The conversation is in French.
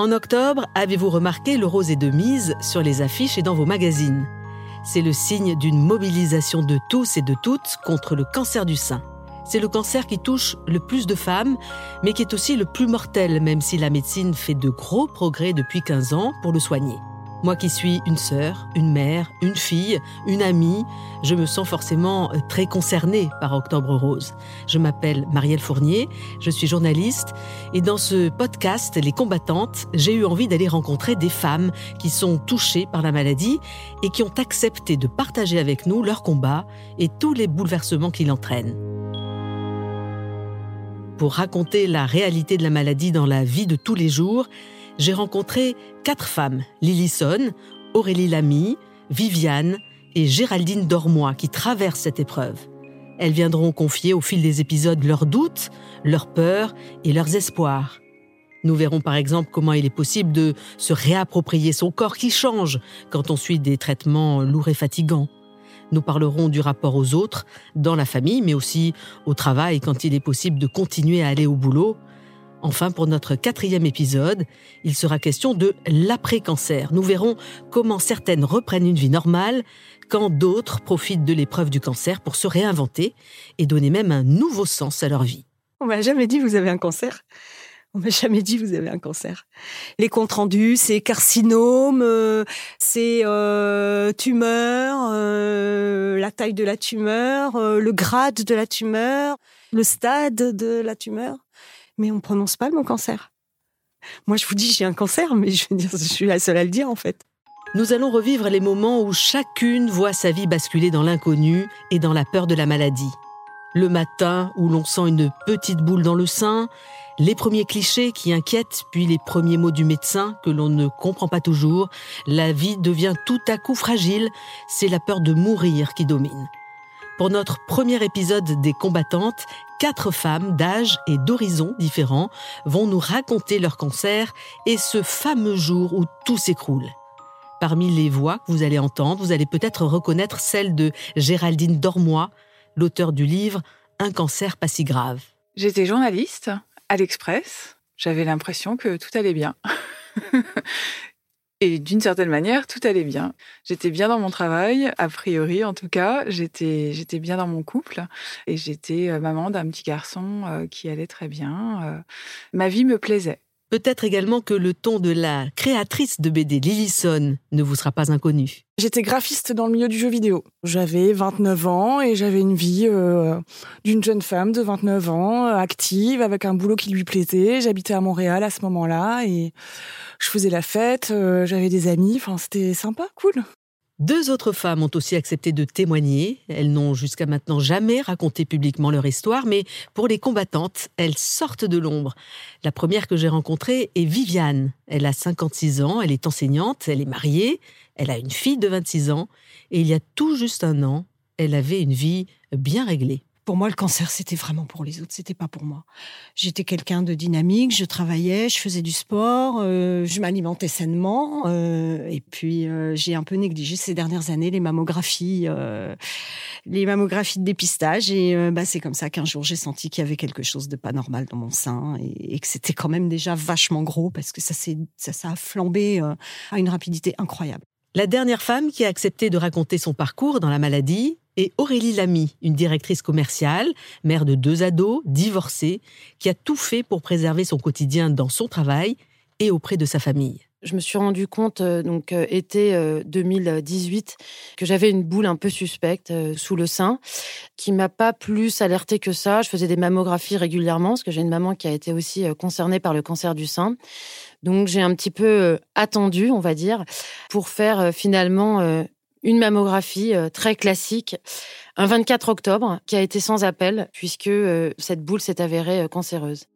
En octobre, avez-vous remarqué le rose est de mise sur les affiches et dans vos magazines? C'est le signe d'une mobilisation de tous et de toutes contre le cancer du sein. C'est le cancer qui touche le plus de femmes, mais qui est aussi le plus mortel, même si la médecine fait de gros progrès depuis 15 ans pour le soigner. Moi qui suis une sœur, une mère, une fille, une amie, je me sens forcément euh, très concernée par Octobre Rose. Je m'appelle Marielle Fournier, je suis journaliste et dans ce podcast Les combattantes, j'ai eu envie d'aller rencontrer des femmes qui sont touchées par la maladie et qui ont accepté de partager avec nous leur combat et tous les bouleversements qu'il entraîne. Pour raconter la réalité de la maladie dans la vie de tous les jours, j'ai rencontré quatre femmes, Lillison, Aurélie Lamy, Viviane et Géraldine Dormois, qui traversent cette épreuve. Elles viendront confier au fil des épisodes leurs doutes, leurs peurs et leurs espoirs. Nous verrons par exemple comment il est possible de se réapproprier son corps qui change quand on suit des traitements lourds et fatigants. Nous parlerons du rapport aux autres, dans la famille, mais aussi au travail quand il est possible de continuer à aller au boulot, Enfin, pour notre quatrième épisode, il sera question de l'après-cancer. Nous verrons comment certaines reprennent une vie normale, quand d'autres profitent de l'épreuve du cancer pour se réinventer et donner même un nouveau sens à leur vie. On m'a jamais dit vous avez un cancer. On m'a jamais dit vous avez un cancer. Les comptes rendus, c'est carcinome, euh, c'est euh, tumeur, euh, la taille de la tumeur, le grade de la tumeur, le stade de la tumeur mais on ne prononce pas le mot cancer. Moi, je vous dis, j'ai un cancer, mais je, je suis la seule à le dire, en fait. Nous allons revivre les moments où chacune voit sa vie basculer dans l'inconnu et dans la peur de la maladie. Le matin où l'on sent une petite boule dans le sein, les premiers clichés qui inquiètent, puis les premiers mots du médecin que l'on ne comprend pas toujours, la vie devient tout à coup fragile, c'est la peur de mourir qui domine. Pour notre premier épisode des combattantes, quatre femmes d'âge et d'horizons différents vont nous raconter leur cancer et ce fameux jour où tout s'écroule. Parmi les voix que vous allez entendre, vous allez peut-être reconnaître celle de Géraldine Dormois, l'auteur du livre Un cancer pas si grave. J'étais journaliste à l'Express. J'avais l'impression que tout allait bien. Et d'une certaine manière, tout allait bien. J'étais bien dans mon travail, a priori en tout cas. J'étais, j'étais bien dans mon couple et j'étais euh, maman d'un petit garçon euh, qui allait très bien. Euh. Ma vie me plaisait. Peut-être également que le ton de la créatrice de BD Lillison ne vous sera pas inconnu. J'étais graphiste dans le milieu du jeu vidéo. J'avais 29 ans et j'avais une vie euh, d'une jeune femme de 29 ans, euh, active, avec un boulot qui lui plaisait. J'habitais à Montréal à ce moment-là et je faisais la fête, euh, j'avais des amis, enfin c'était sympa, cool. Deux autres femmes ont aussi accepté de témoigner. Elles n'ont jusqu'à maintenant jamais raconté publiquement leur histoire, mais pour les combattantes, elles sortent de l'ombre. La première que j'ai rencontrée est Viviane. Elle a 56 ans, elle est enseignante, elle est mariée, elle a une fille de 26 ans, et il y a tout juste un an, elle avait une vie bien réglée. Pour moi, le cancer, c'était vraiment pour les autres, c'était pas pour moi. J'étais quelqu'un de dynamique, je travaillais, je faisais du sport, euh, je m'alimentais sainement, euh, et puis euh, j'ai un peu négligé ces dernières années les mammographies, les mammographies de dépistage, et bah, c'est comme ça qu'un jour j'ai senti qu'il y avait quelque chose de pas normal dans mon sein, et, que c'était quand même déjà vachement gros parce que ça, ça, ça a flambé à une rapidité incroyable. La dernière femme qui a accepté de raconter son parcours dans la maladie, et Aurélie Lamy, une directrice commerciale, mère de deux ados, divorcée, qui a tout fait pour préserver son quotidien dans son travail et auprès de sa famille. Je me suis rendu compte, euh, donc euh, été 2018, euh, que j'avais une boule un peu suspecte sous le sein, qui m'a pas plus alertée que ça. Je faisais des mammographies régulièrement, parce que j'ai une maman qui a été aussi concernée par le cancer du sein. Donc j'ai un petit peu attendu, on va dire, pour faire finalement une mammographie euh, très classique, un 24 octobre, qui a été sans appel, puisque euh, cette boule s'est avérée euh, cancéreuse.